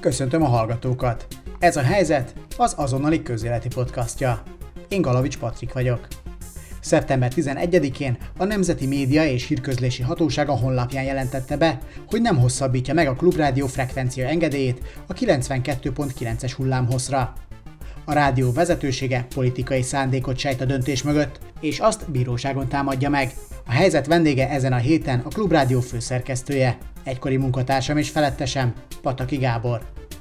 Köszöntöm a hallgatókat! Ez a helyzet az azonnali közéleti podcastja. Én Galavics Patrik vagyok. Szeptember 11-én a Nemzeti Média és Hírközlési Hatóság a honlapján jelentette be, hogy nem hosszabbítja meg a Klubrádió frekvencia engedélyét a 92.9-es hullámhosszra. A rádió vezetősége politikai szándékot sejt a döntés mögött, és azt bíróságon támadja meg. A helyzet vendége ezen a héten a Klubrádió főszerkesztője, egykori munkatársam és felettesem, Pataki Gábor.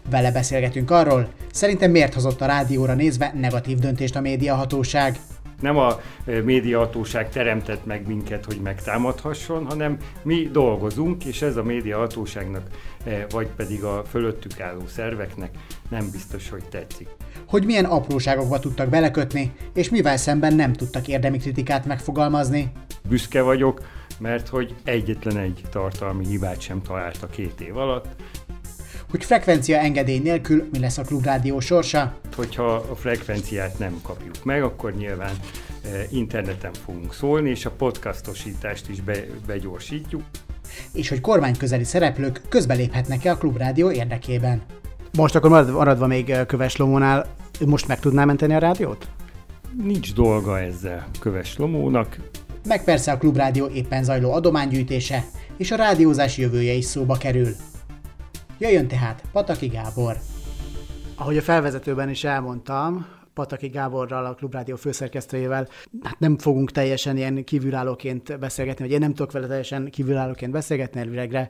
Vele beszélgetünk arról, szerintem miért hozott a rádióra nézve negatív döntést a médiahatóság. Nem a médiahatóság teremtett meg minket, hogy megtámadhasson, hanem mi dolgozunk, és ez a médiahatóságnak, vagy pedig a fölöttük álló szerveknek nem biztos, hogy tetszik. Hogy milyen apróságokba tudtak belekötni, és mivel szemben nem tudtak érdemi kritikát megfogalmazni. Büszke vagyok, mert hogy egyetlen egy tartalmi hibát sem találta két év alatt, hogy frekvencia engedély nélkül mi lesz a klubrádió sorsa. Hogyha a frekvenciát nem kapjuk meg, akkor nyilván interneten fogunk szólni, és a podcastosítást is be, begyorsítjuk. És hogy kormányközeli szereplők közbeléphetnek-e a klubrádió érdekében. Most akkor maradva még Köves Lomónál, most meg tudná menteni a rádiót? Nincs dolga ezzel Köves Lomónak. Meg persze a klubrádió éppen zajló adománygyűjtése, és a rádiózás jövője is szóba kerül. Jöjjön tehát Pataki Gábor. Ahogy a felvezetőben is elmondtam, Pataki Gáborral, a Klubrádió főszerkesztőjével, hát nem fogunk teljesen ilyen kívülállóként beszélgetni, vagy én nem tudok vele teljesen kívülállóként beszélgetni, elvilegre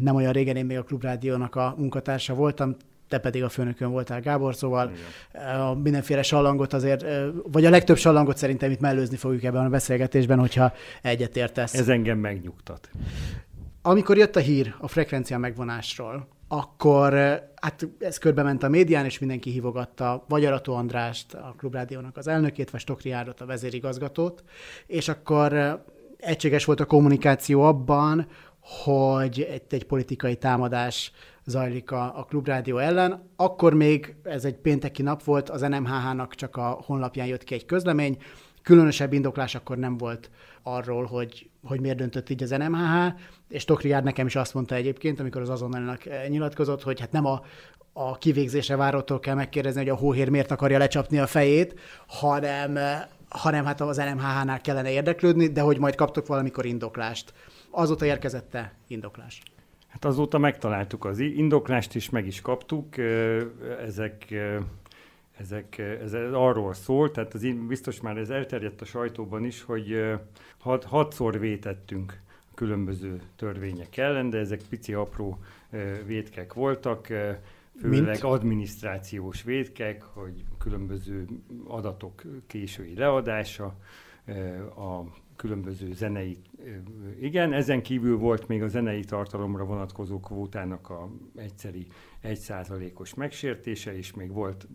nem olyan régen én még a Klubrádiónak a munkatársa voltam, te pedig a főnökön voltál Gábor, szóval Igen. a mindenféle sallangot azért, vagy a legtöbb sallangot szerintem itt mellőzni fogjuk ebben a beszélgetésben, hogyha egyetértesz. Ez engem megnyugtat. Amikor jött a hír a frekvencia megvonásról, akkor hát ez körbe ment a médián, és mindenki hívogatta vagy Arató Andrást, a Klubrádiónak az elnökét, vagy Stokri Árat, a vezérigazgatót, és akkor egységes volt a kommunikáció abban, hogy egy, egy politikai támadás zajlik a, a Klubrádió ellen. Akkor még ez egy pénteki nap volt, az NMHH-nak csak a honlapján jött ki egy közlemény, különösebb indoklás akkor nem volt arról, hogy, hogy miért döntött így az NMHH, és Tokriár nekem is azt mondta egyébként, amikor az azonnalinak eh, nyilatkozott, hogy hát nem a, a kivégzése várótól kell megkérdezni, hogy a hóhér miért akarja lecsapni a fejét, hanem, eh, hanem hát az NMHH-nál kellene érdeklődni, de hogy majd kaptok valamikor indoklást. Azóta érkezette indoklás. Hát azóta megtaláltuk az indoklást is, meg is kaptuk. Ezek ezek, ez, ez arról szól, tehát az, biztos már ez elterjedt a sajtóban is, hogy hat, hatszor vétettünk különböző törvények ellen, de ezek pici apró vétkek voltak, főleg Mint? adminisztrációs vétkek, hogy különböző adatok késői leadása, a különböző zenei, igen, ezen kívül volt még a zenei tartalomra vonatkozó kvótának a egyszeri egyszázalékos megsértése, és még volt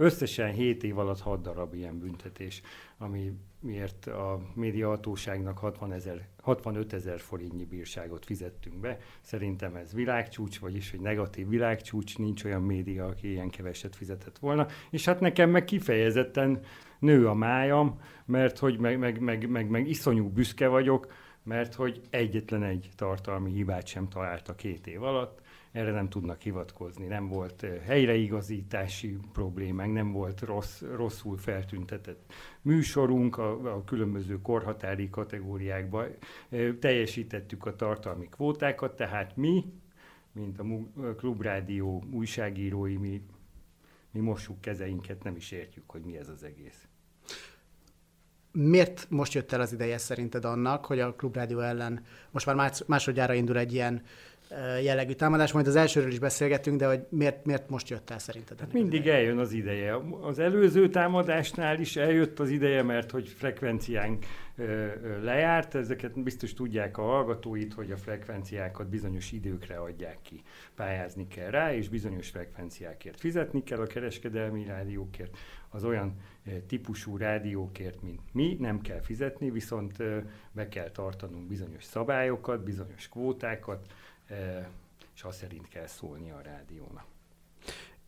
Összesen 7 év alatt 6 darab ilyen büntetés, ami miért a médiahatóságnak 60 ezer, 65 ezer forintnyi bírságot fizettünk be. Szerintem ez világcsúcs, vagyis hogy negatív világcsúcs, nincs olyan média, aki ilyen keveset fizetett volna. És hát nekem meg kifejezetten nő a májam, mert hogy meg, meg, meg, meg, meg iszonyú büszke vagyok, mert hogy egyetlen egy tartalmi hibát sem találta két év alatt, erre nem tudnak hivatkozni. Nem volt eh, helyreigazítási problémánk, nem volt rossz, rosszul feltüntetett műsorunk a, a különböző korhatári kategóriákban. Eh, teljesítettük a tartalmi kvótákat, tehát mi, mint a Klubrádió újságírói, mi, mi mossuk kezeinket, nem is értjük, hogy mi ez az egész. Miért most jött el az ideje szerinted annak, hogy a Klubrádió ellen most már másodjára indul egy ilyen jellegű támadás, majd az elsőről is beszélgetünk, de hogy miért, miért most jött el szerinted? Hát mindig ideje? eljön az ideje. Az előző támadásnál is eljött az ideje, mert hogy frekvenciánk lejárt, ezeket biztos tudják a hallgatóit, hogy a frekvenciákat bizonyos időkre adják ki. Pályázni kell rá, és bizonyos frekvenciákért fizetni kell a kereskedelmi rádiókért. Az olyan típusú rádiókért, mint mi, nem kell fizetni, viszont be kell tartanunk bizonyos szabályokat, bizonyos kvótákat, és azt szerint kell szólni a rádiónak.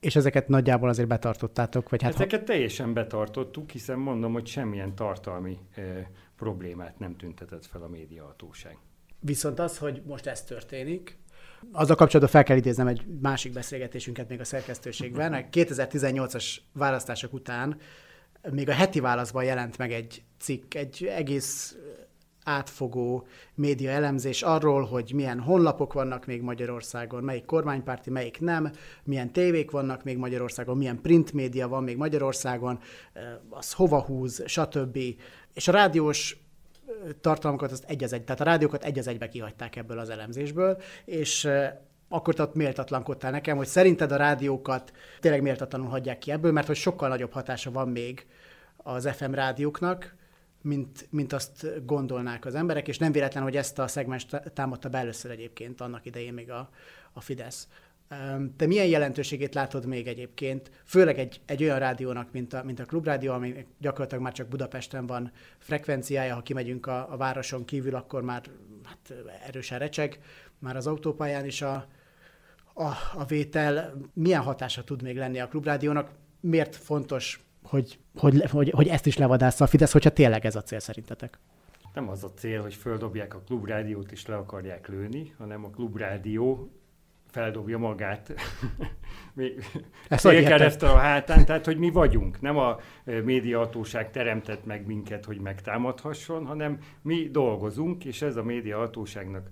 És ezeket nagyjából azért betartottátok? Vagy hát ezeket ha... teljesen betartottuk, hiszen mondom, hogy semmilyen tartalmi e, problémát nem tüntetett fel a médiahatóság. Viszont az, hogy most ez történik, Azzal kapcsolatban fel kell idéznem egy másik beszélgetésünket még a szerkesztőségben. 2018-as választások után még a heti válaszban jelent meg egy cikk, egy egész átfogó média elemzés arról, hogy milyen honlapok vannak még Magyarországon, melyik kormánypárti, melyik nem, milyen tévék vannak még Magyarországon, milyen print média van még Magyarországon, az hova húz, stb. És a rádiós tartalmakat azt egy az egy, tehát a rádiókat egy az egybe kihagyták ebből az elemzésből, és akkor ott méltatlankodtál nekem, hogy szerinted a rádiókat tényleg méltatlanul hagyják ki ebből, mert hogy sokkal nagyobb hatása van még az FM rádióknak, mint, mint azt gondolnák az emberek, és nem véletlen, hogy ezt a szegmest támadta be először egyébként annak idején még a, a Fidesz. Te milyen jelentőségét látod még egyébként, főleg egy, egy olyan rádiónak, mint a, mint a Klubrádió, ami gyakorlatilag már csak Budapesten van frekvenciája, ha kimegyünk a, a városon kívül, akkor már hát, erősen recseg, már az autópályán is a, a, a vétel. Milyen hatása tud még lenni a Klubrádiónak? Miért fontos hogy, hogy, hogy, hogy ezt is levadásza a Fidesz, hogyha tényleg ez a cél szerintetek? Nem az a cél, hogy földobják a klubrádiót és le akarják lőni, hanem a klubrádió feldobja magát célkeresztre a hátán, tehát hogy mi vagyunk. Nem a médiahatóság teremtett meg minket, hogy megtámadhasson, hanem mi dolgozunk, és ez a médiahatóságnak,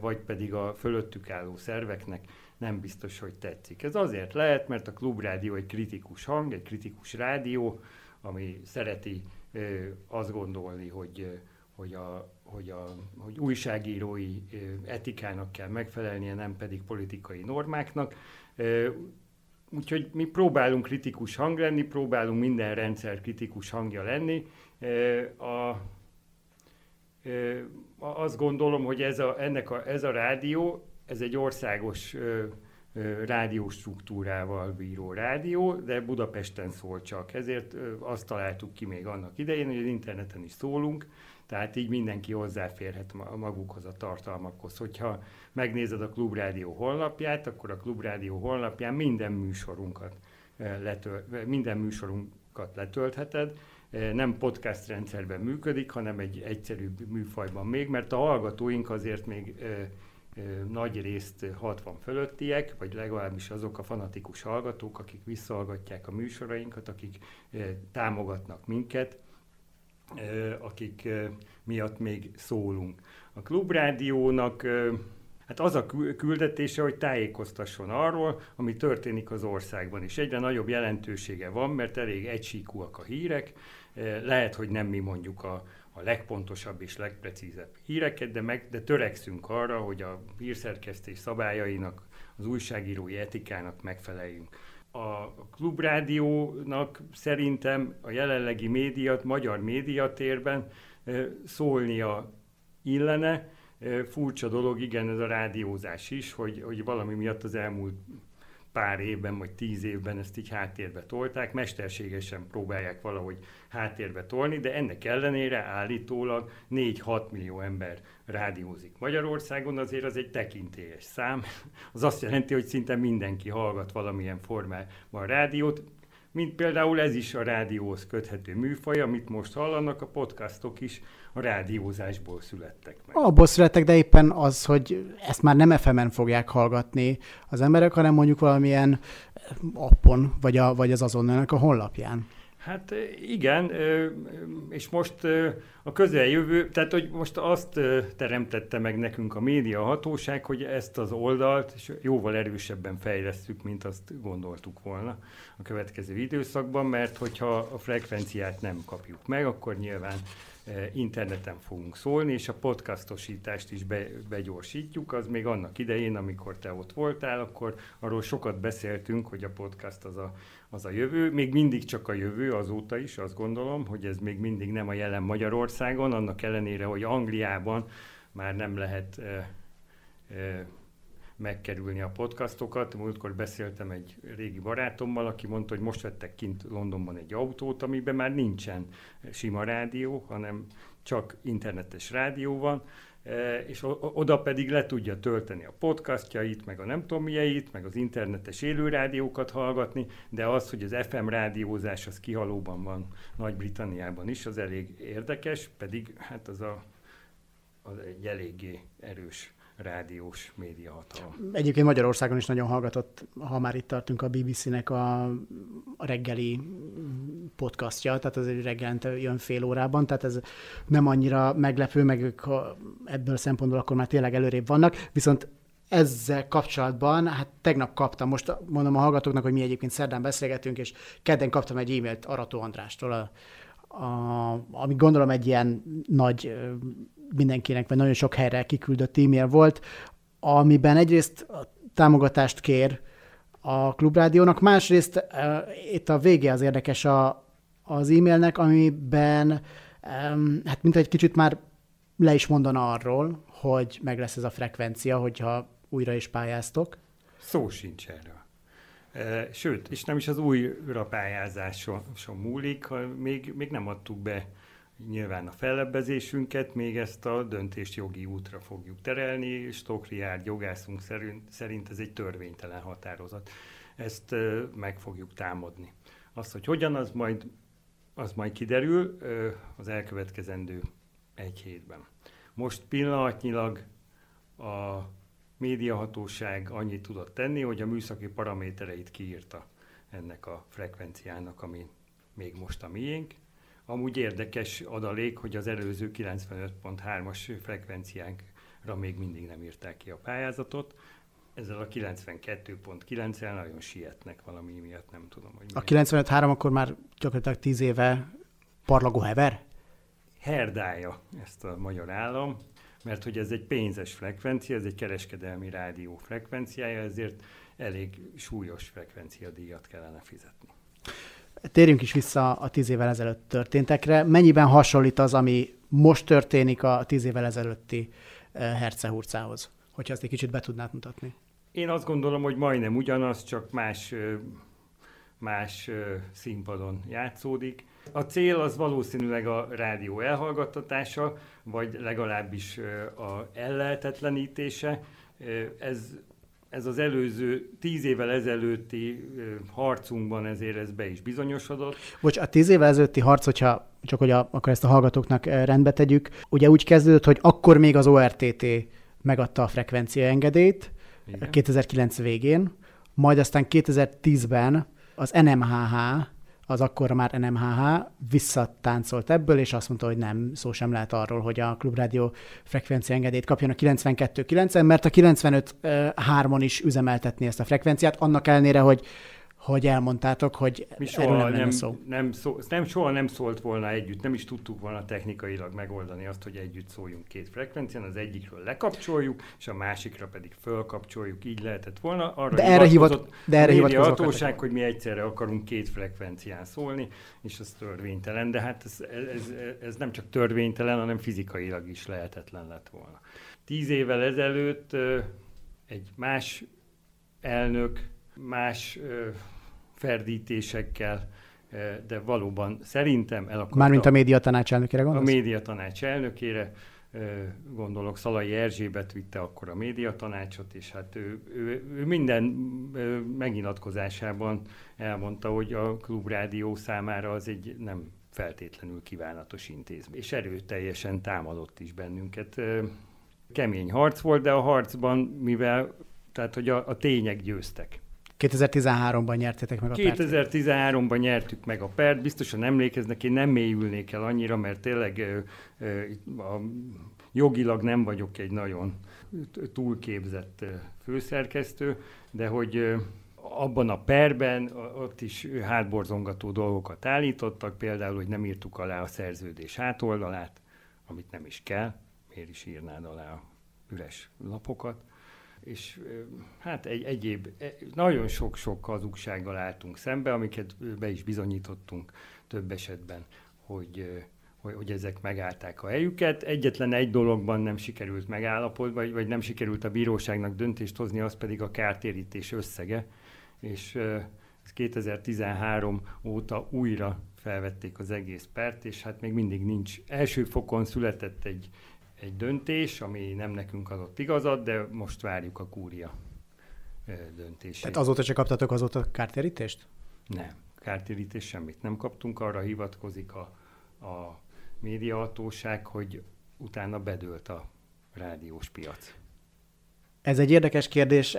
vagy pedig a fölöttük álló szerveknek nem biztos, hogy tetszik. Ez azért lehet, mert a klubrádió egy kritikus hang, egy kritikus rádió, ami szereti ö, azt gondolni, hogy, hogy, a, hogy, a, hogy újságírói ö, etikának kell megfelelnie, nem pedig politikai normáknak. Ö, úgyhogy mi próbálunk kritikus hang lenni, próbálunk minden rendszer kritikus hangja lenni. Ö, a, ö, azt gondolom, hogy ez a, ennek a, ez a rádió ez egy országos ö, ö, rádióstruktúrával bíró rádió, de Budapesten szól csak. Ezért azt találtuk ki még annak idején, hogy az interneten is szólunk, tehát így mindenki hozzáférhet magukhoz a tartalmakhoz. Hogyha megnézed a Klubrádió honlapját, akkor a Klubrádió honlapján minden műsorunkat, letöl, minden műsorunkat letöltheted, nem podcast rendszerben működik, hanem egy egyszerűbb műfajban még, mert a hallgatóink azért még nagy részt 60 fölöttiek, vagy legalábbis azok a fanatikus hallgatók, akik visszahallgatják a műsorainkat, akik támogatnak minket, akik miatt még szólunk. A klubrádiónak hát az a küldetése, hogy tájékoztasson arról, ami történik az országban, és egyre nagyobb jelentősége van, mert elég egysíkúak a hírek, lehet, hogy nem mi mondjuk a, a legpontosabb és legprecízebb híreket, de, meg, de törekszünk arra, hogy a hírszerkesztés szabályainak, az újságírói etikának megfeleljünk. A klubrádiónak szerintem a jelenlegi médiat, magyar médiatérben szólnia illene. Furcsa dolog, igen, ez a rádiózás is, hogy, hogy valami miatt az elmúlt pár évben, vagy tíz évben ezt így háttérbe tolták, mesterségesen próbálják valahogy háttérbe tolni, de ennek ellenére állítólag 4-6 millió ember rádiózik Magyarországon, azért az egy tekintélyes szám. Az azt jelenti, hogy szinte mindenki hallgat valamilyen formában rádiót, mint például ez is a rádióhoz köthető műfaj, amit most hallanak, a podcastok is a rádiózásból születtek meg. Abból születtek, de éppen az, hogy ezt már nem FM-en fogják hallgatni az emberek, hanem mondjuk valamilyen appon, vagy, a, vagy az azonnalnak a honlapján. Hát igen, és most a közeljövő, tehát hogy most azt teremtette meg nekünk a média hatóság, hogy ezt az oldalt jóval erősebben fejlesztjük, mint azt gondoltuk volna a következő időszakban, mert hogyha a frekvenciát nem kapjuk meg, akkor nyilván interneten fogunk szólni, és a podcastosítást is be, begyorsítjuk. Az még annak idején, amikor te ott voltál, akkor arról sokat beszéltünk, hogy a podcast az a, az a jövő. Még mindig csak a jövő, azóta is azt gondolom, hogy ez még mindig nem a jelen Magyarországon, annak ellenére, hogy Angliában már nem lehet e, e, megkerülni a podcastokat. Múltkor beszéltem egy régi barátommal, aki mondta, hogy most vettek kint Londonban egy autót, amiben már nincsen sima rádió, hanem csak internetes rádió van, és oda pedig le tudja tölteni a podcastjait, meg a nem tudom milyeit, meg az internetes élőrádiókat hallgatni, de az, hogy az FM rádiózás az kihalóban van Nagy-Britanniában is, az elég érdekes, pedig hát az, a, az egy eléggé erős rádiós médiahatalom. Egyébként Magyarországon is nagyon hallgatott, ha már itt tartunk a BBC-nek a, a reggeli podcastja, tehát az egy reggelente jön fél órában, tehát ez nem annyira meglepő, meg ők ebből a szempontból akkor már tényleg előrébb vannak, viszont ezzel kapcsolatban, hát tegnap kaptam, most mondom a hallgatóknak, hogy mi egyébként szerdán beszélgetünk, és kedden kaptam egy e-mailt Arató Andrástól, a, a, ami gondolom egy ilyen nagy mindenkinek, vagy nagyon sok helyre kiküldött e-mail volt, amiben egyrészt támogatást kér a klubrádiónak, másrészt uh, itt a vége az érdekes a, az e-mailnek, amiben um, hát mint egy kicsit már le is mondana arról, hogy meg lesz ez a frekvencia, hogyha újra is pályáztok. Szó sincs erről. Sőt, és nem is az újra pályázáson múlik, még, még nem adtuk be nyilván a fellebbezésünket, még ezt a döntést jogi útra fogjuk terelni, és Stokriárd jogászunk szerint, szerint ez egy törvénytelen határozat. Ezt meg fogjuk támadni. Azt, hogy hogyan, az majd, az majd kiderül az elkövetkezendő egy hétben. Most pillanatnyilag a médiahatóság annyit tudott tenni, hogy a műszaki paramétereit kiírta ennek a frekvenciának, ami még most a miénk, Amúgy érdekes adalék, hogy az előző 95.3-as frekvenciánkra még mindig nem írták ki a pályázatot. Ezzel a 92.9-el nagyon sietnek valami miatt, nem tudom, hogy A 95.3 akkor már gyakorlatilag 10 éve parlagó hever? Herdája ezt a magyar állam, mert hogy ez egy pénzes frekvencia, ez egy kereskedelmi rádió frekvenciája, ezért elég súlyos frekvenciadíjat kellene fizetni. Térjünk is vissza a tíz évvel ezelőtt történtekre. Mennyiben hasonlít az, ami most történik a tíz évvel ezelőtti eh, Hercehurcához? Hogyha ezt egy kicsit be tudnád mutatni. Én azt gondolom, hogy majdnem ugyanaz, csak más, más színpadon játszódik. A cél az valószínűleg a rádió elhallgattatása, vagy legalábbis a ellehetetlenítése. Ez ez az előző tíz évvel ezelőtti harcunkban ezért ez be is bizonyosodott. Bocs, a tíz évvel ezelőtti harc, hogyha csak hogy a, akkor ezt a hallgatóknak rendbe tegyük, ugye úgy kezdődött, hogy akkor még az ORTT megadta a frekvencia engedélyt, Igen. 2009 végén, majd aztán 2010-ben az NMHH az akkor már NMHH visszatáncolt ebből, és azt mondta, hogy nem, szó sem lehet arról, hogy a klubrádió frekvencia engedélyt kapjon a 92.9-en, mert a 95.3-on is üzemeltetni ezt a frekvenciát, annak ellenére, hogy hogy elmondtátok, hogy Mi soha nem, nem, szó. Nem, szó, nem, soha nem szólt volna együtt, nem is tudtuk volna technikailag megoldani azt, hogy együtt szóljunk két frekvencián, az egyikről lekapcsoljuk, és a másikra pedig fölkapcsoljuk, így lehetett volna. Arra de erre hivat, de erre a hatóság, hogy mi egyszerre akarunk két frekvencián szólni, és ez törvénytelen, de hát ez, ez, ez nem csak törvénytelen, hanem fizikailag is lehetetlen lett volna. Tíz évvel ezelőtt egy más elnök más ferdítésekkel, de valóban szerintem el akarta... Mármint a média tanács elnökére gondolsz? A média tanács elnökére, gondolok, Szalai Erzsébet vitte akkor a média tanácsot, és hát ő, ő, ő minden megnyilatkozásában elmondta, hogy a klubrádió számára az egy nem feltétlenül kívánatos intézmény, és erőteljesen támadott is bennünket. Kemény harc volt, de a harcban, mivel tehát, hogy a, a tények győztek. 2013-ban nyertétek meg a pert. 2013-ban nyertük meg a pert, biztosan emlékeznek, én nem mélyülnék el annyira, mert tényleg a, jogilag nem vagyok egy nagyon túlképzett főszerkesztő, de hogy abban a perben ott is hátborzongató dolgokat állítottak, például, hogy nem írtuk alá a szerződés hátoldalát, amit nem is kell, miért is írnád alá a üres lapokat, és hát egy egyéb, e, nagyon sok-sok hazugsággal álltunk szembe, amiket be is bizonyítottunk több esetben, hogy, hogy, hogy ezek megállták a helyüket. Egyetlen egy dologban nem sikerült megállapodni, vagy, vagy nem sikerült a bíróságnak döntést hozni, az pedig a kártérítés összege, és ez 2013 óta újra felvették az egész pert, és hát még mindig nincs. Első fokon született egy egy döntés, ami nem nekünk adott igazat, de most várjuk a kúria döntését. Tehát azóta se kaptatok azóta kártérítést? Nem, kártérítés semmit nem kaptunk, arra hivatkozik a, a médiahatóság, hogy utána bedőlt a rádiós piac. Ez egy érdekes kérdés,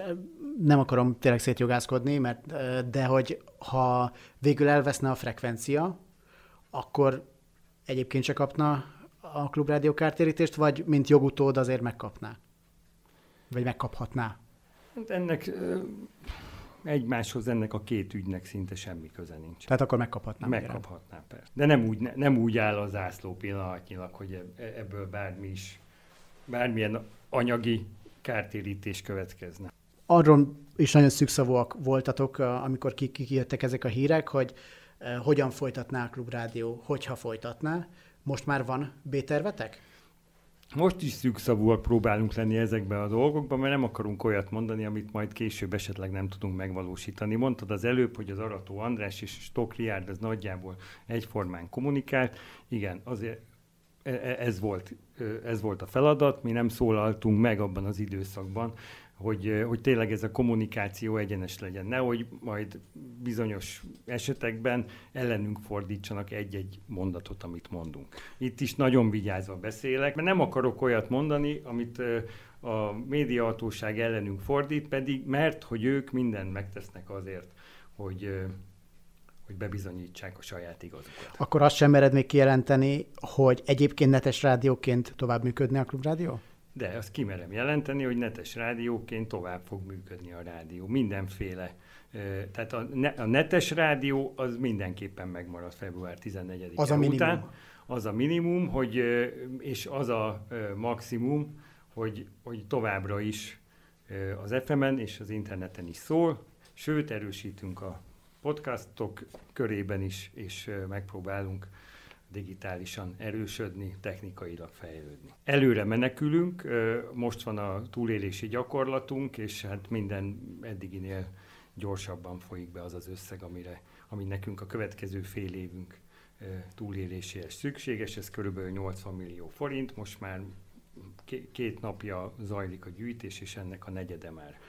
nem akarom tényleg szétjogászkodni, mert, de hogy ha végül elveszne a frekvencia, akkor egyébként se kapna a klubrádió kártérítést, vagy mint jogutód azért megkapná? Vagy megkaphatná? Hát ennek egymáshoz ennek a két ügynek szinte semmi köze nincs. Tehát akkor megkaphatná. Megkaphatná, persze. De nem úgy, ne, nem úgy áll a zászló pillanatnyilag, hogy e, ebből bármi is, bármilyen anyagi kártérítés következne. Arról is nagyon szükszavúak voltatok, amikor kijöttek ezek a hírek, hogy hogyan folytatná a Klubrádió, hogyha folytatná. Most már van B-tervetek? Most is szűkszavúak próbálunk lenni ezekben a dolgokban, mert nem akarunk olyat mondani, amit majd később esetleg nem tudunk megvalósítani. Mondtad az előbb, hogy az Arató András és Stok Riárd az nagyjából egyformán kommunikált. Igen, azért e, e, ez volt, ez volt a feladat, mi nem szólaltunk meg abban az időszakban, hogy, hogy tényleg ez a kommunikáció egyenes legyen. Nehogy majd bizonyos esetekben ellenünk fordítsanak egy-egy mondatot, amit mondunk. Itt is nagyon vigyázva beszélek, mert nem akarok olyat mondani, amit a médiahatóság ellenünk fordít, pedig mert, hogy ők mindent megtesznek azért, hogy, hogy bebizonyítsák a saját igazukat. Akkor azt sem mered még kijelenteni, hogy egyébként netes rádióként tovább működne a klubrádió? De azt kimerem jelenteni, hogy netes rádióként tovább fog működni a rádió. Mindenféle. Tehát a, ne, a netes rádió az mindenképpen megmarad február 14 az a minimum. után. Az a minimum, hogy, és az a maximum, hogy, hogy továbbra is az FM-en és az interneten is szól, sőt, erősítünk a podcastok körében is, és megpróbálunk digitálisan erősödni, technikailag fejlődni. Előre menekülünk, most van a túlélési gyakorlatunk, és hát minden eddiginél gyorsabban folyik be az az összeg, amire, ami nekünk a következő fél évünk túléléséhez szükséges, ez körülbelül 80 millió forint, most már két napja zajlik a gyűjtés, és ennek a negyede már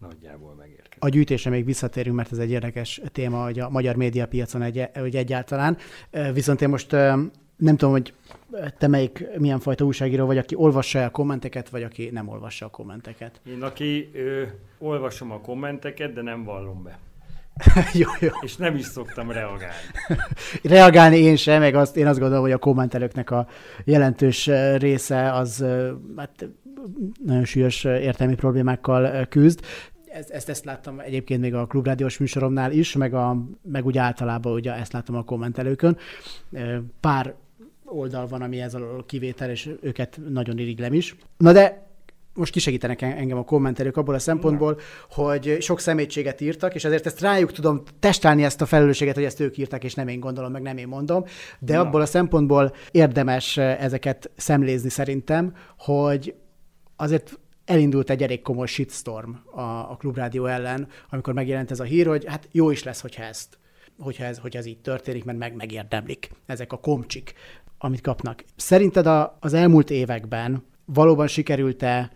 nagyjából megérkezik. A gyűjtésre még visszatérünk, mert ez egy érdekes téma, hogy a magyar médiapiacon egy, hogy egyáltalán. Viszont én most nem tudom, hogy te melyik, milyen fajta újságíró vagy, aki olvassa a kommenteket, vagy aki nem olvassa a kommenteket? Én, aki ö, olvasom a kommenteket, de nem vallom be. jó, jó. És nem is szoktam reagálni. reagálni én sem, meg azt, én azt gondolom, hogy a kommentelőknek a jelentős része az hát, nagyon súlyos értelmi problémákkal küzd ezt, ezt, ezt láttam egyébként még a klubrádiós műsoromnál is, meg, a, meg úgy általában ugye ezt láttam a kommentelőkön. Pár oldal van, ami ez a kivétel, és őket nagyon irigylem is. Na de most kisegítenek engem a kommentelők abból a szempontból, Na. hogy sok szemétséget írtak, és ezért ezt rájuk tudom testálni ezt a felelősséget, hogy ezt ők írtak, és nem én gondolom, meg nem én mondom, de Na. abból a szempontból érdemes ezeket szemlézni szerintem, hogy azért elindult egy elég komoly shitstorm a, a klubrádió ellen, amikor megjelent ez a hír, hogy hát jó is lesz, hogyha ezt hogyha ez, hogy ez így történik, mert meg megérdemlik ezek a komcsik, amit kapnak. Szerinted a, az elmúlt években valóban sikerült-e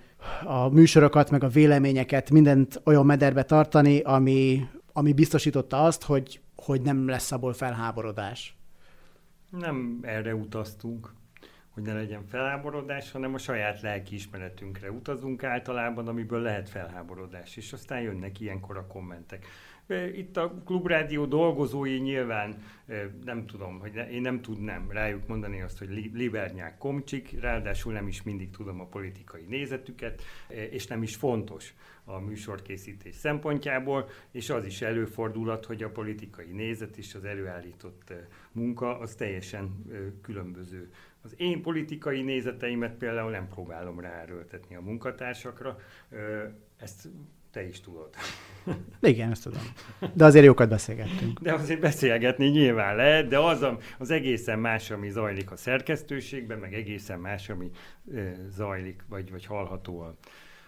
a műsorokat, meg a véleményeket, mindent olyan mederbe tartani, ami, ami biztosította azt, hogy, hogy nem lesz abból felháborodás? Nem erre utaztunk hogy ne legyen felháborodás, hanem a saját lelkiismeretünkre utazunk általában, amiből lehet felháborodás, és aztán jönnek ilyenkor a kommentek. Itt a klubrádió dolgozói nyilván nem tudom, hogy én nem tudnám rájuk mondani azt, hogy libernyák komcsik, ráadásul nem is mindig tudom a politikai nézetüket, és nem is fontos a műsorkészítés szempontjából, és az is előfordulhat, hogy a politikai nézet és az előállított munka az teljesen különböző. Az én politikai nézeteimet például nem próbálom ráerőltetni a munkatársakra, ezt te is tudod. Igen, ezt tudom. De azért jókat beszélgettünk. De azért beszélgetni nyilván lehet, de az, a, az egészen más, ami zajlik a szerkesztőségben, meg egészen más, ami e, zajlik, vagy, vagy hallható a,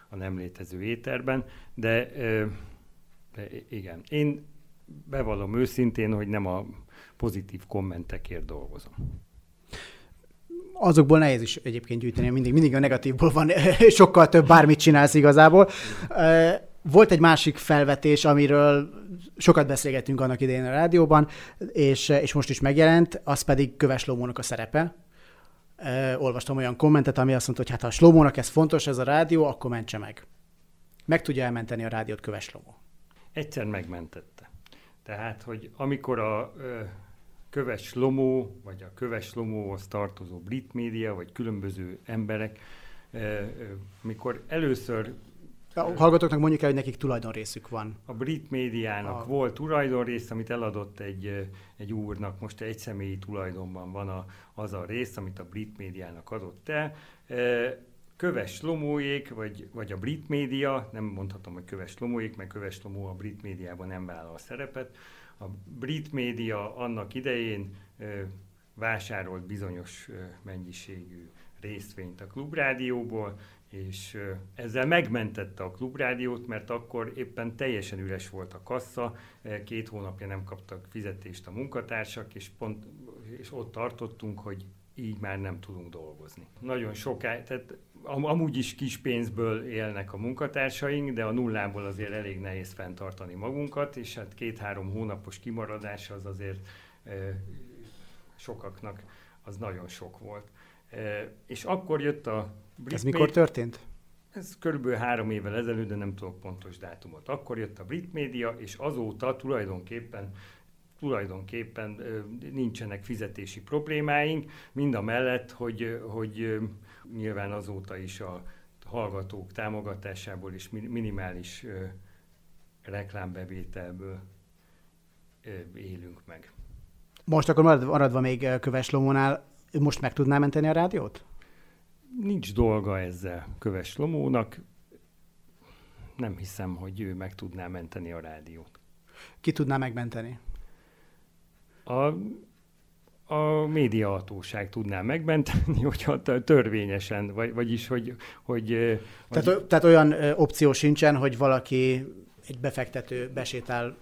a nem létező éterben. De, e, de igen, én bevallom őszintén, hogy nem a pozitív kommentekért dolgozom azokból nehéz is egyébként gyűjteni, mindig, mindig a negatívból van, sokkal több bármit csinálsz igazából. Volt egy másik felvetés, amiről sokat beszélgettünk annak idején a rádióban, és, és most is megjelent, az pedig Köves Lomónak a szerepe. Olvastam olyan kommentet, ami azt mondta, hogy hát ha a Slomónak ez fontos, ez a rádió, akkor mentse meg. Meg tudja elmenteni a rádiót Köves Lomó? Egyszer megmentette. Tehát, hogy amikor a ö, Köves Lomó, vagy a Köves Lomóhoz tartozó brit média, vagy különböző emberek, ö, ö, mikor először a hallgatóknak mondjuk el, hogy nekik tulajdonrészük van. A brit médiának a... volt tulajdonrész, amit eladott egy, egy úrnak, most egy személyi tulajdonban van a, az a rész, amit a brit médiának adott el. Köves Lomóék, vagy, vagy a brit média, nem mondhatom, hogy Köves Lomóék, mert Köves Lomó a brit médiában nem vállal a szerepet. A brit média annak idején vásárolt bizonyos mennyiségű részvényt a klubrádióból, és ezzel megmentette a klubrádiót, mert akkor éppen teljesen üres volt a kassa, két hónapja nem kaptak fizetést a munkatársak, és, pont, és ott tartottunk, hogy így már nem tudunk dolgozni. Nagyon sokáig, tehát amúgy is kis pénzből élnek a munkatársaink, de a nullából azért elég nehéz fenntartani magunkat, és hát két-három hónapos kimaradás az azért sokaknak az nagyon sok volt. És akkor jött a Brit Ez mikor történt? Ez körülbelül három évvel ezelőtt, de nem tudok pontos dátumot. Akkor jött a brit média, és azóta tulajdonképpen tulajdonképpen nincsenek fizetési problémáink, mind a mellett, hogy, hogy nyilván azóta is a hallgatók támogatásából és minimális reklámbevételből élünk meg. Most akkor maradva még Köves Lomónál, most meg tudná menteni a rádiót? Nincs dolga ezzel Köves Lomónak. Nem hiszem, hogy ő meg tudná menteni a rádiót. Ki tudná megmenteni? A, a médiahatóság tudná megmenteni, hogyha törvényesen, vagy, vagyis, hogy... hogy tehát, hogy... tehát olyan opció sincsen, hogy valaki, egy befektető besétál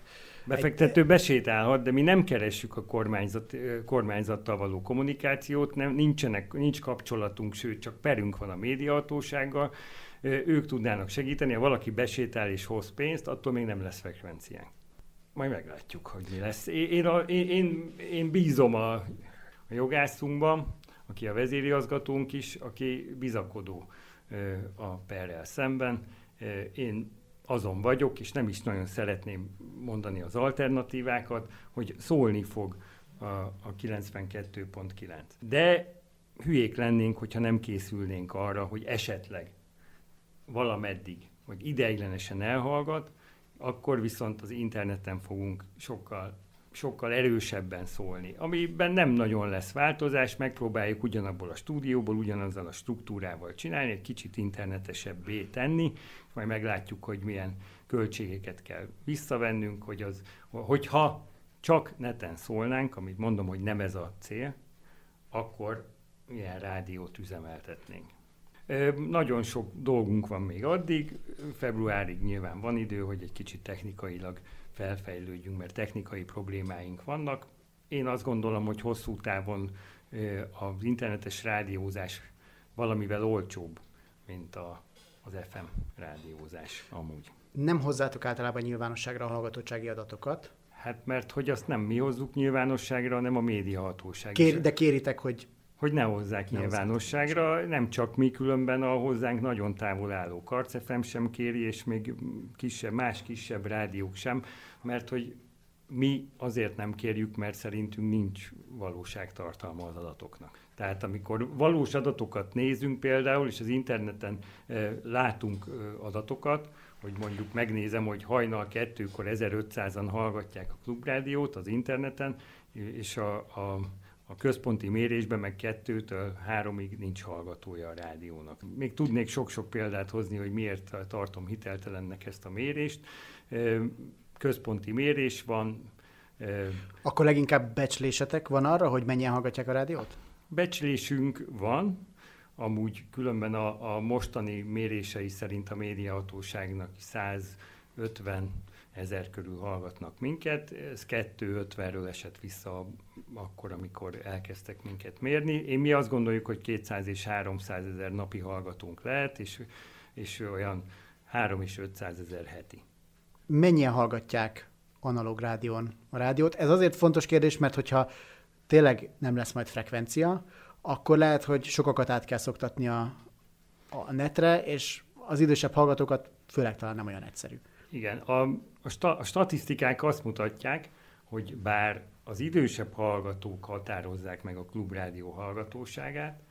Befektető besétálhat, de mi nem keressük a kormányzat, kormányzattal való kommunikációt, nem, nincsenek, nincs kapcsolatunk, sőt, csak perünk van a médiahatósággal. Ők tudnának segíteni, ha valaki besétál és hoz pénzt, attól még nem lesz frekvenciánk. Majd meglátjuk, hogy mi lesz. Én, a, én, én, bízom a, a jogászunkban, aki a vezériazgatónk is, aki bizakodó a perrel szemben. Én azon vagyok, és nem is nagyon szeretném mondani az alternatívákat, hogy szólni fog a, a 92.9. De hülyék lennénk, hogyha nem készülnénk arra, hogy esetleg valameddig, vagy ideiglenesen elhallgat, akkor viszont az interneten fogunk sokkal sokkal erősebben szólni, amiben nem nagyon lesz változás, megpróbáljuk ugyanabból a stúdióból, ugyanazzal a struktúrával csinálni, egy kicsit internetesebbé tenni, majd meglátjuk, hogy milyen költségeket kell visszavennünk, hogy az, hogyha csak neten szólnánk, amit mondom, hogy nem ez a cél, akkor milyen rádiót üzemeltetnénk. Nagyon sok dolgunk van még addig, februárig nyilván van idő, hogy egy kicsit technikailag felfejlődjünk, mert technikai problémáink vannak. Én azt gondolom, hogy hosszú távon az internetes rádiózás valamivel olcsóbb, mint a, az FM rádiózás amúgy. Nem hozzátok általában nyilvánosságra a hallgatottsági adatokat? Hát mert hogy azt nem mi hozzuk nyilvánosságra, hanem a médiahatóság. Kér, de kéritek, hogy hogy ne hozzák ne nyilvánosságra, hozzák. nem csak mi, különben a hozzánk nagyon távol álló Karcefem sem kéri, és még kisebb, más kisebb rádiók sem, mert hogy mi azért nem kérjük, mert szerintünk nincs valóságtartalma az adatoknak. Tehát amikor valós adatokat nézünk például, és az interneten e, látunk e, adatokat, hogy mondjuk megnézem, hogy hajnal kettőkor 1500-an hallgatják a klubrádiót az interneten, és a, a a központi mérésben meg kettőtől háromig nincs hallgatója a rádiónak. Még tudnék sok-sok példát hozni, hogy miért tartom hiteltelennek ezt a mérést. Központi mérés van. Akkor leginkább becslésetek van arra, hogy mennyien hallgatják a rádiót? Becslésünk van, amúgy különben a, a mostani mérései szerint a médiahatóságnak 150 ezer körül hallgatnak minket. Ez 250-ről esett vissza akkor, amikor elkezdtek minket mérni. Én mi azt gondoljuk, hogy 200 és 300 ezer napi hallgatónk lehet, és, és olyan 3 és 500 ezer heti. Mennyien hallgatják analóg rádión a rádiót? Ez azért fontos kérdés, mert hogyha tényleg nem lesz majd frekvencia, akkor lehet, hogy sokakat át kell szoktatni a, a netre, és az idősebb hallgatókat főleg talán nem olyan egyszerű. Igen, a, a, sta, a statisztikák azt mutatják, hogy bár az idősebb hallgatók határozzák meg a klubrádió hallgatóságát,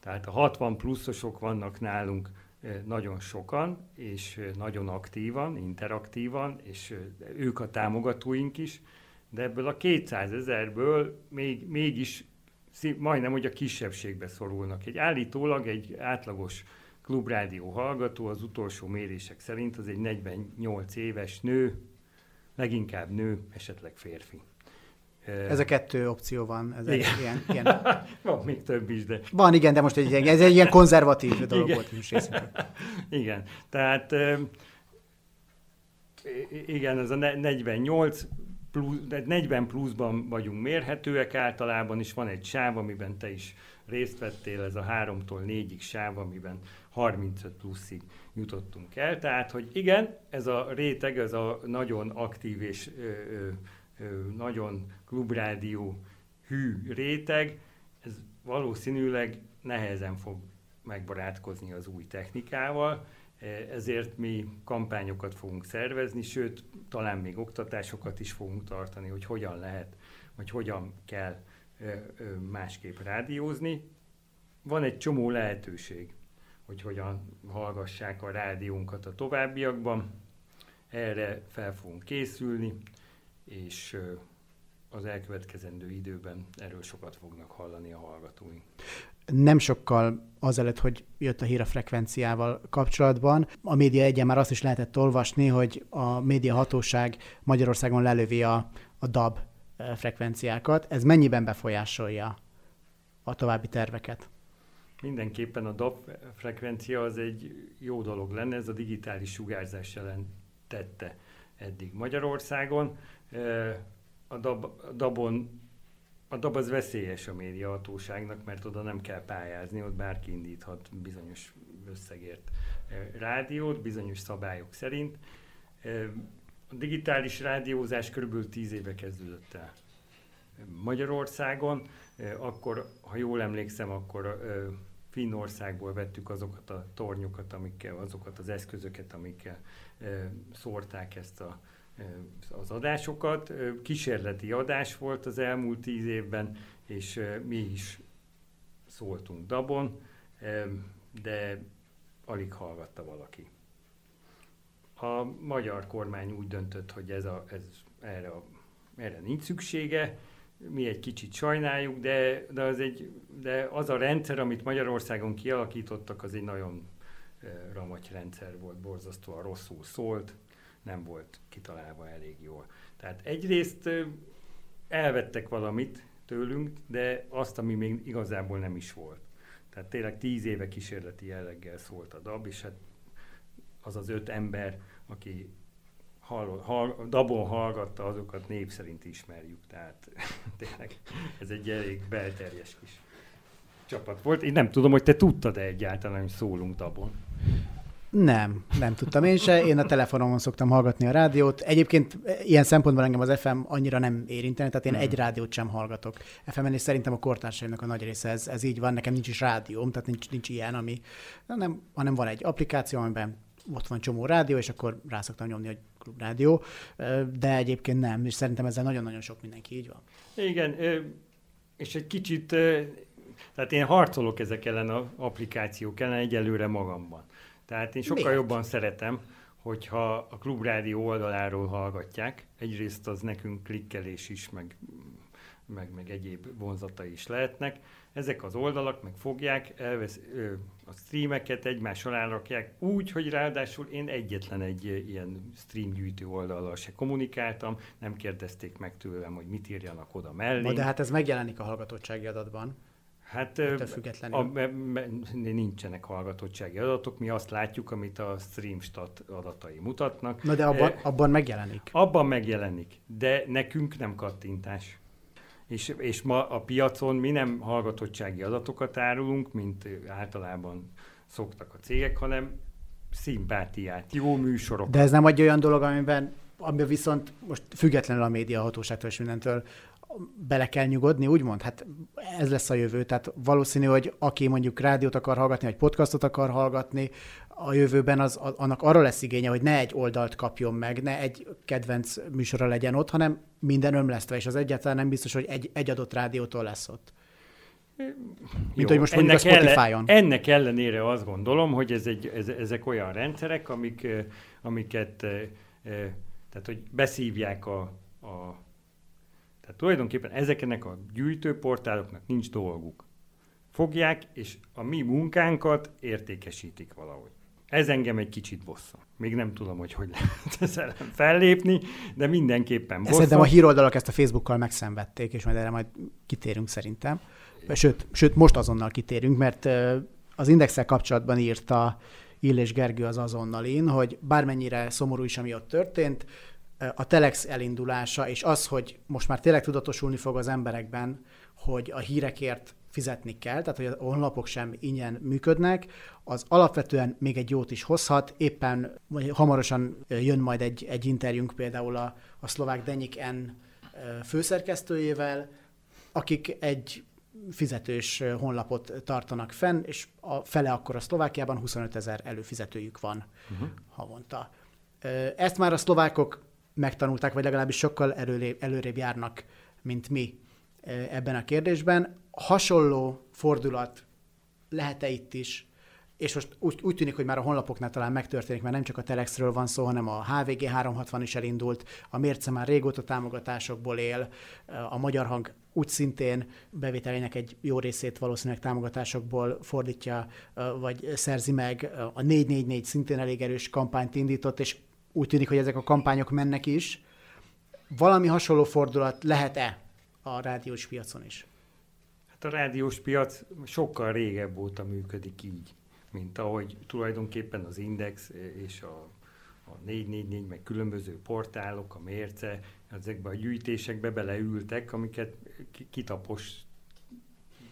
tehát a 60 pluszosok vannak nálunk nagyon sokan, és nagyon aktívan, interaktívan, és ők a támogatóink is, de ebből a 200 ezerből még, mégis majdnem, hogy a kisebbségbe szorulnak. Egy állítólag egy átlagos klubrádió hallgató az utolsó mérések szerint az egy 48 éves nő, leginkább nő, esetleg férfi. Ez a kettő opció van. Ez igen. Ilyen, ilyen... van még több is, de... Van, igen, de most egy, ez egy ilyen konzervatív dolog igen. volt most Igen, tehát igen, ez a 48 plusz, 40 pluszban vagyunk mérhetőek általában, és van egy sáv, amiben te is részt vettél, ez a 3-tól 4-ig sáv, amiben 35 pluszig jutottunk el. Tehát, hogy igen, ez a réteg, ez a nagyon aktív és ö, ö, nagyon klubrádió hű réteg, ez valószínűleg nehezen fog megbarátkozni az új technikával, e, ezért mi kampányokat fogunk szervezni, sőt, talán még oktatásokat is fogunk tartani, hogy hogyan lehet, vagy hogyan kell másképp rádiózni. Van egy csomó lehetőség, hogy hogyan hallgassák a rádiónkat a továbbiakban. Erre fel fogunk készülni és az elkövetkezendő időben erről sokat fognak hallani a hallgatóink. Nem sokkal azelőtt, hogy jött a hír a frekvenciával kapcsolatban, a média egyen már azt is lehetett olvasni, hogy a média hatóság Magyarországon lelövi a, a DAB frekvenciákat. Ez mennyiben befolyásolja a további terveket? Mindenképpen a DAB frekvencia az egy jó dolog lenne, ez a digitális sugárzás jelentette eddig Magyarországon. A, dab, a dabon a DAB az veszélyes a médiahatóságnak, mert oda nem kell pályázni, ott bárki indíthat bizonyos összegért rádiót, bizonyos szabályok szerint. A digitális rádiózás körülbelül 10 éve kezdődött el Magyarországon. Akkor, ha jól emlékszem, akkor Finnországból vettük azokat a tornyokat, amikkel, azokat az eszközöket, amikkel szórták ezt a az adásokat. Kísérleti adás volt az elmúlt tíz évben, és mi is szóltunk Dabon, de alig hallgatta valaki. A magyar kormány úgy döntött, hogy ez a, ez erre, a, erre nincs szüksége, mi egy kicsit sajnáljuk, de, de, az egy, de az a rendszer, amit Magyarországon kialakítottak, az egy nagyon ramagy rendszer volt, borzasztóan rosszul szólt, nem volt kitalálva elég jól. Tehát egyrészt elvettek valamit tőlünk, de azt, ami még igazából nem is volt. Tehát tényleg tíz éve kísérleti jelleggel szólt a DAB, és hát az az öt ember, aki hall, hall, dabon hallgatta, azokat név szerint ismerjük. Tehát tényleg ez egy elég belterjes kis csapat volt. Én nem tudom, hogy te tudtad-e egyáltalán, hogy szólunk dabon. Nem, nem tudtam én se. Én a telefonomon szoktam hallgatni a rádiót. Egyébként ilyen szempontból engem az FM annyira nem érintene, tehát én mm. egy rádiót sem hallgatok. FM-en és szerintem a kortársaimnak a nagy része ez, ez így van. Nekem nincs is rádióm, tehát nincs, nincs ilyen, ami, nem, hanem van egy applikáció, amiben ott van csomó rádió, és akkor rá szoktam nyomni, hogy klubrádió, de egyébként nem, és szerintem ezzel nagyon-nagyon sok mindenki így van. Igen, és egy kicsit, tehát én harcolok ezek ellen az applikációk ellen egyelőre magamban. Tehát én sokkal Miért? jobban szeretem, hogyha a klubrádió oldaláról hallgatják. Egyrészt az nekünk klikkelés is, meg, meg, meg egyéb vonzatai is lehetnek. Ezek az oldalak meg fogják, elvesz, ö, a streameket egymás alá rakják úgy, hogy ráadásul én egyetlen egy ilyen stream gyűjtő oldallal se kommunikáltam, nem kérdezték meg tőlem, hogy mit írjanak oda mellé. De hát ez megjelenik a hallgatottsági adatban. Hát. A, nincsenek hallgatottsági adatok, mi azt látjuk, amit a StreamStat adatai mutatnak. Na de abban, e, abban megjelenik. Abban megjelenik, de nekünk nem kattintás. És, és ma a piacon mi nem hallgatottsági adatokat árulunk, mint általában szoktak a cégek, hanem szimpátiát, jó műsorok. De ez nem egy olyan dolog, amiben amiben viszont most függetlenül a média hatóságtól és mindentől bele kell nyugodni, úgymond? Hát ez lesz a jövő. Tehát valószínű, hogy aki mondjuk rádiót akar hallgatni, vagy podcastot akar hallgatni, a jövőben az, annak arra lesz igénye, hogy ne egy oldalt kapjon meg, ne egy kedvenc műsora legyen ott, hanem minden ömlesztve, és az egyáltalán nem biztos, hogy egy, egy adott rádiótól lesz ott. Mint Jó, hogy most mondjuk a Spotify-on. Ellen, ennek ellenére azt gondolom, hogy ez egy, ez, ezek olyan rendszerek, amik, amiket, tehát hogy beszívják a, a tehát tulajdonképpen ezeknek a gyűjtőportáloknak nincs dolguk. Fogják, és a mi munkánkat értékesítik valahogy. Ez engem egy kicsit bosszant. Még nem tudom, hogy hogy lehet ezzel fellépni, de mindenképpen bosszant. Szerintem a híroldalak ezt a Facebookkal megszenvedték, és majd erre majd kitérünk szerintem. Sőt, sőt most azonnal kitérünk, mert az indexel kapcsolatban írta Illés Gergő az azonnalin, hogy bármennyire szomorú is, ami ott történt, a Telex elindulása, és az, hogy most már tényleg tudatosulni fog az emberekben, hogy a hírekért fizetni kell, tehát hogy a honlapok sem ingyen működnek, az alapvetően még egy jót is hozhat. Éppen hamarosan jön majd egy, egy interjúnk például a, a szlovák Denyik N főszerkesztőjével, akik egy fizetős honlapot tartanak fenn, és a fele akkor a Szlovákiában 25 ezer előfizetőjük van uh-huh. havonta. Ezt már a szlovákok megtanulták, vagy legalábbis sokkal előrébb, előrébb járnak, mint mi ebben a kérdésben. Hasonló fordulat lehet-e itt is, és most úgy, úgy tűnik, hogy már a honlapoknál talán megtörténik, mert nem csak a Telexről van szó, hanem a HVG 360 is elindult, a Mérce már régóta támogatásokból él, a Magyar Hang úgy szintén bevételének egy jó részét valószínűleg támogatásokból fordítja, vagy szerzi meg. A 444 szintén elég erős kampányt indított, és úgy tűnik, hogy ezek a kampányok mennek is. Valami hasonló fordulat lehet-e a rádiós piacon is? Hát a rádiós piac sokkal régebb óta működik így, mint ahogy tulajdonképpen az Index és a, a 444, meg különböző portálok, a mérce, ezekbe a gyűjtésekbe beleültek, amiket kitapos,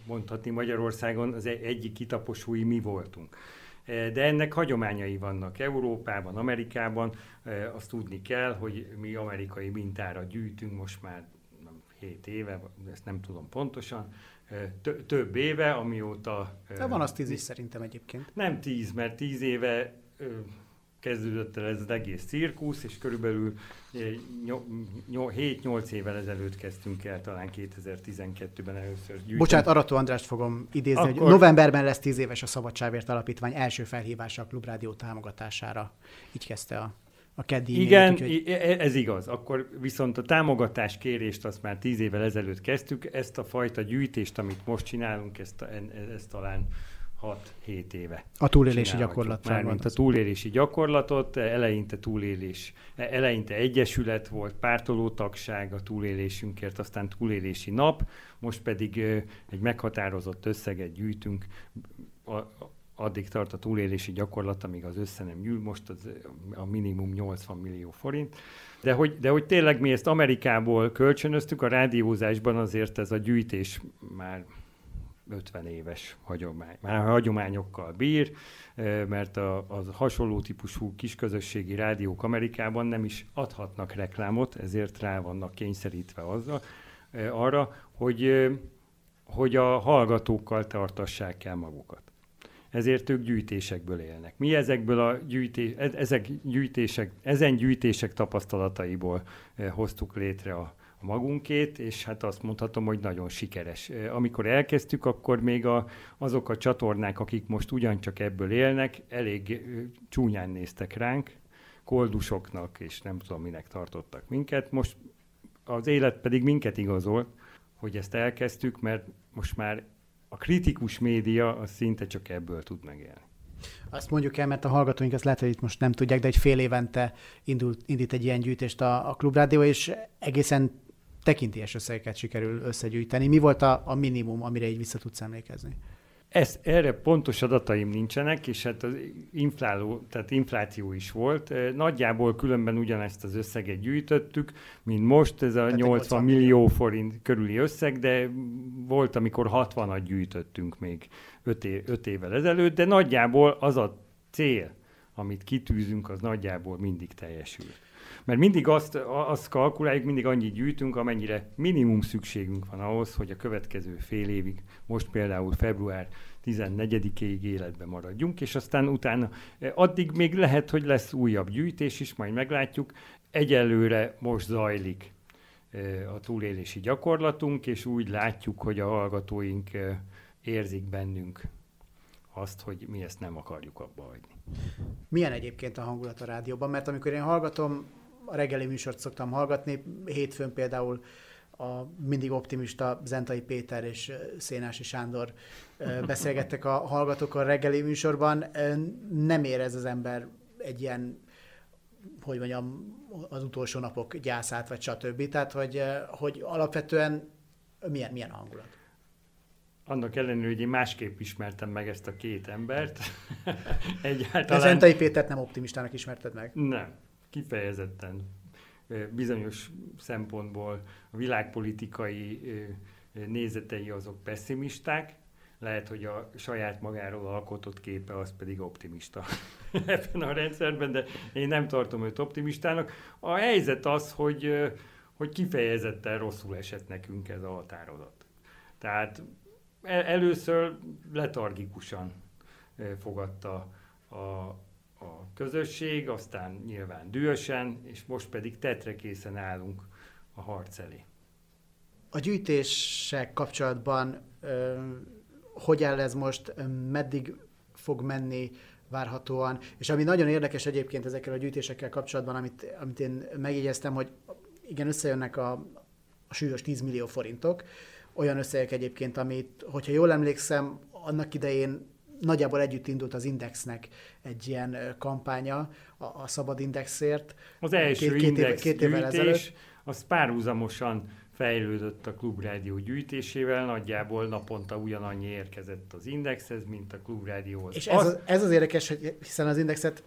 mondhatni Magyarországon az egyik kitaposúi mi voltunk. Eh, de ennek hagyományai vannak Európában, Amerikában. Eh, azt tudni kell, hogy mi amerikai mintára gyűjtünk most már 7 éve, ezt nem tudom pontosan, eh, több éve, amióta... De van az tíz is szerintem egyébként. Nem tíz, mert tíz éve kezdődött el ez az egész cirkusz, és körülbelül 7-8 évvel ezelőtt kezdtünk el, talán 2012-ben először gyűjteni. Bocsánat, Arató Andrást fogom idézni, Akkor... hogy novemberben lesz 10 éves a Szabadságért Alapítvány első felhívása a Klubrádió támogatására. Így kezdte a a keddi Igen, úgyhogy... ez igaz. Akkor viszont a támogatás kérést azt már tíz évvel ezelőtt kezdtük. Ezt a fajta gyűjtést, amit most csinálunk, ezt, ezt talán 6-7 éve. A túlélési gyakorlat. Mármint a túlélési gyakorlatot, eleinte túlélés, eleinte egyesület volt, pártoló tagság a túlélésünkért, aztán túlélési nap, most pedig egy meghatározott összeget gyűjtünk, addig tart a túlélési gyakorlat, amíg az össze nem gyűl, most az a minimum 80 millió forint. De hogy, de hogy tényleg mi ezt Amerikából kölcsönöztük, a rádiózásban azért ez a gyűjtés már 50 éves hagyomány, már hagyományokkal bír, mert a, a hasonló típusú kisközösségi rádiók Amerikában nem is adhatnak reklámot, ezért rá vannak kényszerítve azzal, arra, hogy, hogy a hallgatókkal tartassák el magukat. Ezért ők gyűjtésekből élnek. Mi ezekből a gyűjtés, e, ezek gyűjtések, ezen gyűjtések tapasztalataiból hoztuk létre a, magunkét, és hát azt mondhatom, hogy nagyon sikeres. Amikor elkezdtük, akkor még a, azok a csatornák, akik most ugyancsak ebből élnek, elég csúnyán néztek ránk, koldusoknak, és nem tudom minek tartottak minket. Most az élet pedig minket igazol, hogy ezt elkezdtük, mert most már a kritikus média az szinte csak ebből tud megélni. Azt mondjuk el, mert a hallgatóink ezt lehet, hogy itt most nem tudják, de egy fél évente indult, indít egy ilyen gyűjtést a, a Klubrádió, és egészen tekintélyes összegeket sikerül összegyűjteni. Mi volt a, a minimum, amire így vissza tudsz emlékezni? Ez, erre pontos adataim nincsenek, és hát az infláló, tehát infláció is volt. Nagyjából különben ugyanezt az összeget gyűjtöttük, mint most, ez a tehát 80 millió forint körüli összeg, de volt, amikor 60-at gyűjtöttünk még 5, év, 5 évvel ezelőtt, de nagyjából az a cél, amit kitűzünk, az nagyjából mindig teljesül. Mert mindig azt, azt kalkuláljuk, mindig annyit gyűjtünk, amennyire minimum szükségünk van ahhoz, hogy a következő fél évig, most például február 14-ig életben maradjunk, és aztán utána addig még lehet, hogy lesz újabb gyűjtés is, majd meglátjuk. Egyelőre most zajlik a túlélési gyakorlatunk, és úgy látjuk, hogy a hallgatóink érzik bennünk azt, hogy mi ezt nem akarjuk abba hagyni. Milyen egyébként a hangulat a rádióban? Mert amikor én hallgatom, a reggeli műsort szoktam hallgatni, hétfőn például a mindig optimista Zentai Péter és Szénási Sándor beszélgettek a hallgatók a reggeli műsorban. Nem érez az ember egy ilyen, hogy mondjam, az utolsó napok gyászát, vagy stb. Tehát, hogy, hogy alapvetően milyen, milyen hangulat? annak ellenőre, hogy én másképp ismertem meg ezt a két embert. Egyáltalán... De Zentai Pétert nem optimistának ismerted meg? Nem, kifejezetten. Bizonyos szempontból a világpolitikai nézetei azok pessimisták, lehet, hogy a saját magáról alkotott képe az pedig optimista ebben a rendszerben, de én nem tartom őt optimistának. A helyzet az, hogy, hogy kifejezetten rosszul esett nekünk ez a határozat. Tehát először letargikusan fogadta a, a közösség, aztán nyilván dühösen, és most pedig tetrekészen állunk a harc elé. A gyűjtések kapcsolatban ö, hogy ez most, meddig fog menni várhatóan, és ami nagyon érdekes egyébként ezekkel a gyűjtésekkel kapcsolatban, amit, amit én megjegyeztem, hogy igen, összejönnek a, a súlyos 10 millió forintok, olyan összegek egyébként, amit, hogyha jól emlékszem, annak idején nagyjából együtt indult az Indexnek egy ilyen kampánya a, a Szabad Indexért. Az első két, két index éve, két évvel ezelőtt. az párhuzamosan fejlődött a klubrádió gyűjtésével, nagyjából naponta ugyanannyi érkezett az Indexhez, mint a klubrádióhoz. És ez, az, ez az érdekes, hogy hiszen az Indexet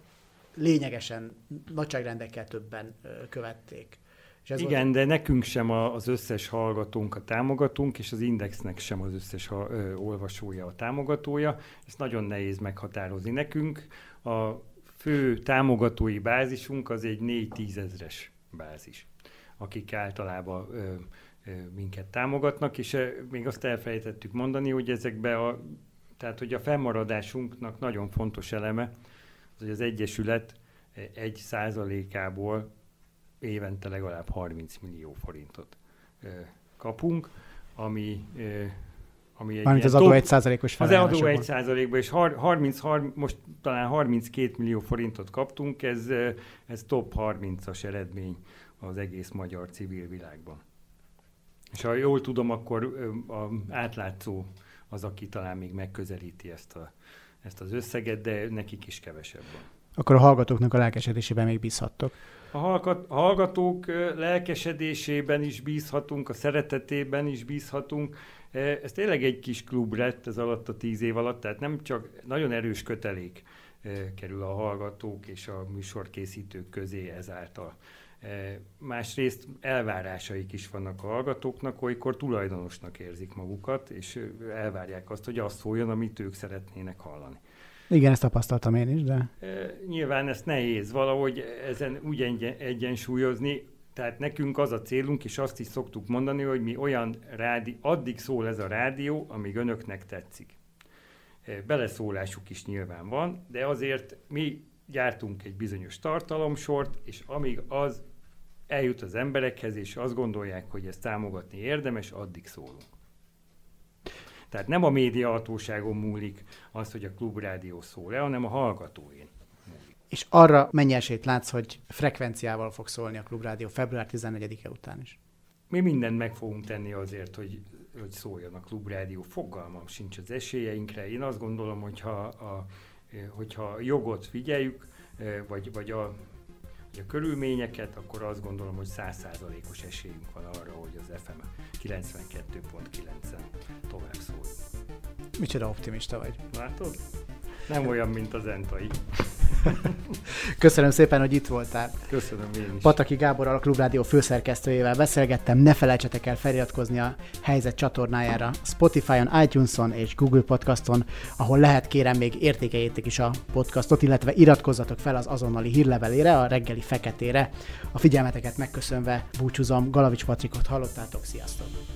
lényegesen nagyságrendekkel többen követték. És ez Igen, volt... de nekünk sem az összes hallgatónk a támogatunk, és az Indexnek sem az összes ha, ö, olvasója a támogatója. Ezt nagyon nehéz meghatározni nekünk. A fő támogatói bázisunk az egy 4-10 ezres bázis, akik általában ö, ö, minket támogatnak, és ö, még azt elfelejtettük mondani, hogy ezekbe a, tehát hogy a fennmaradásunknak nagyon fontos eleme, az, hogy az Egyesület egy százalékából évente legalább 30 millió forintot kapunk, ami ami egy Mármint az adó egy százalékos Az adó egy százalékban, és 30, 30, most talán 32 millió forintot kaptunk, ez, ez top 30-as eredmény az egész magyar civil világban. És ha jól tudom, akkor a átlátszó az, aki talán még megközelíti ezt, a, ezt az összeget, de nekik is kevesebb van. Akkor a hallgatóknak a lelkesedésében még bízhattok a hallgatók lelkesedésében is bízhatunk, a szeretetében is bízhatunk. Ez tényleg egy kis klub lett ez alatt a tíz év alatt, tehát nem csak nagyon erős kötelék kerül a hallgatók és a műsorkészítők közé ezáltal. Másrészt elvárásaik is vannak a hallgatóknak, olykor tulajdonosnak érzik magukat, és elvárják azt, hogy azt szóljon, amit ők szeretnének hallani. Igen, ezt tapasztaltam én is, de... Nyilván ezt nehéz valahogy ezen úgy egyensúlyozni, tehát nekünk az a célunk, és azt is szoktuk mondani, hogy mi olyan rádi, addig szól ez a rádió, amíg önöknek tetszik. Beleszólásuk is nyilván van, de azért mi gyártunk egy bizonyos tartalomsort, és amíg az eljut az emberekhez, és azt gondolják, hogy ezt támogatni érdemes, addig szólunk. Tehát nem a médiahatóságon múlik az, hogy a klubrádió szól-e, hanem a hallgatóin. És arra mennyi esélyt látsz, hogy frekvenciával fog szólni a klubrádió február 14-e után is? Mi mindent meg fogunk tenni azért, hogy, hogy szóljon a klubrádió. Fogalmam sincs az esélyeinkre. Én azt gondolom, hogyha a, hogyha jogot figyeljük, vagy, vagy a a körülményeket, akkor azt gondolom, hogy százszázalékos esélyünk van arra, hogy az FM 92.9-en tovább szól. Micsoda optimista vagy. Látod? Nem olyan, mint az entai. Köszönöm szépen, hogy itt voltál. Köszönöm én is. Pataki Gábor a Klubrádió főszerkesztőjével beszélgettem. Ne felejtsetek el feliratkozni a helyzet csatornájára Spotify-on, iTunes-on és Google Podcaston, ahol lehet kérem még értékeljétek is a podcastot, illetve iratkozzatok fel az azonnali hírlevelére, a reggeli feketére. A figyelmeteket megköszönve búcsúzom, Galavics Patrikot hallottátok, sziasztok!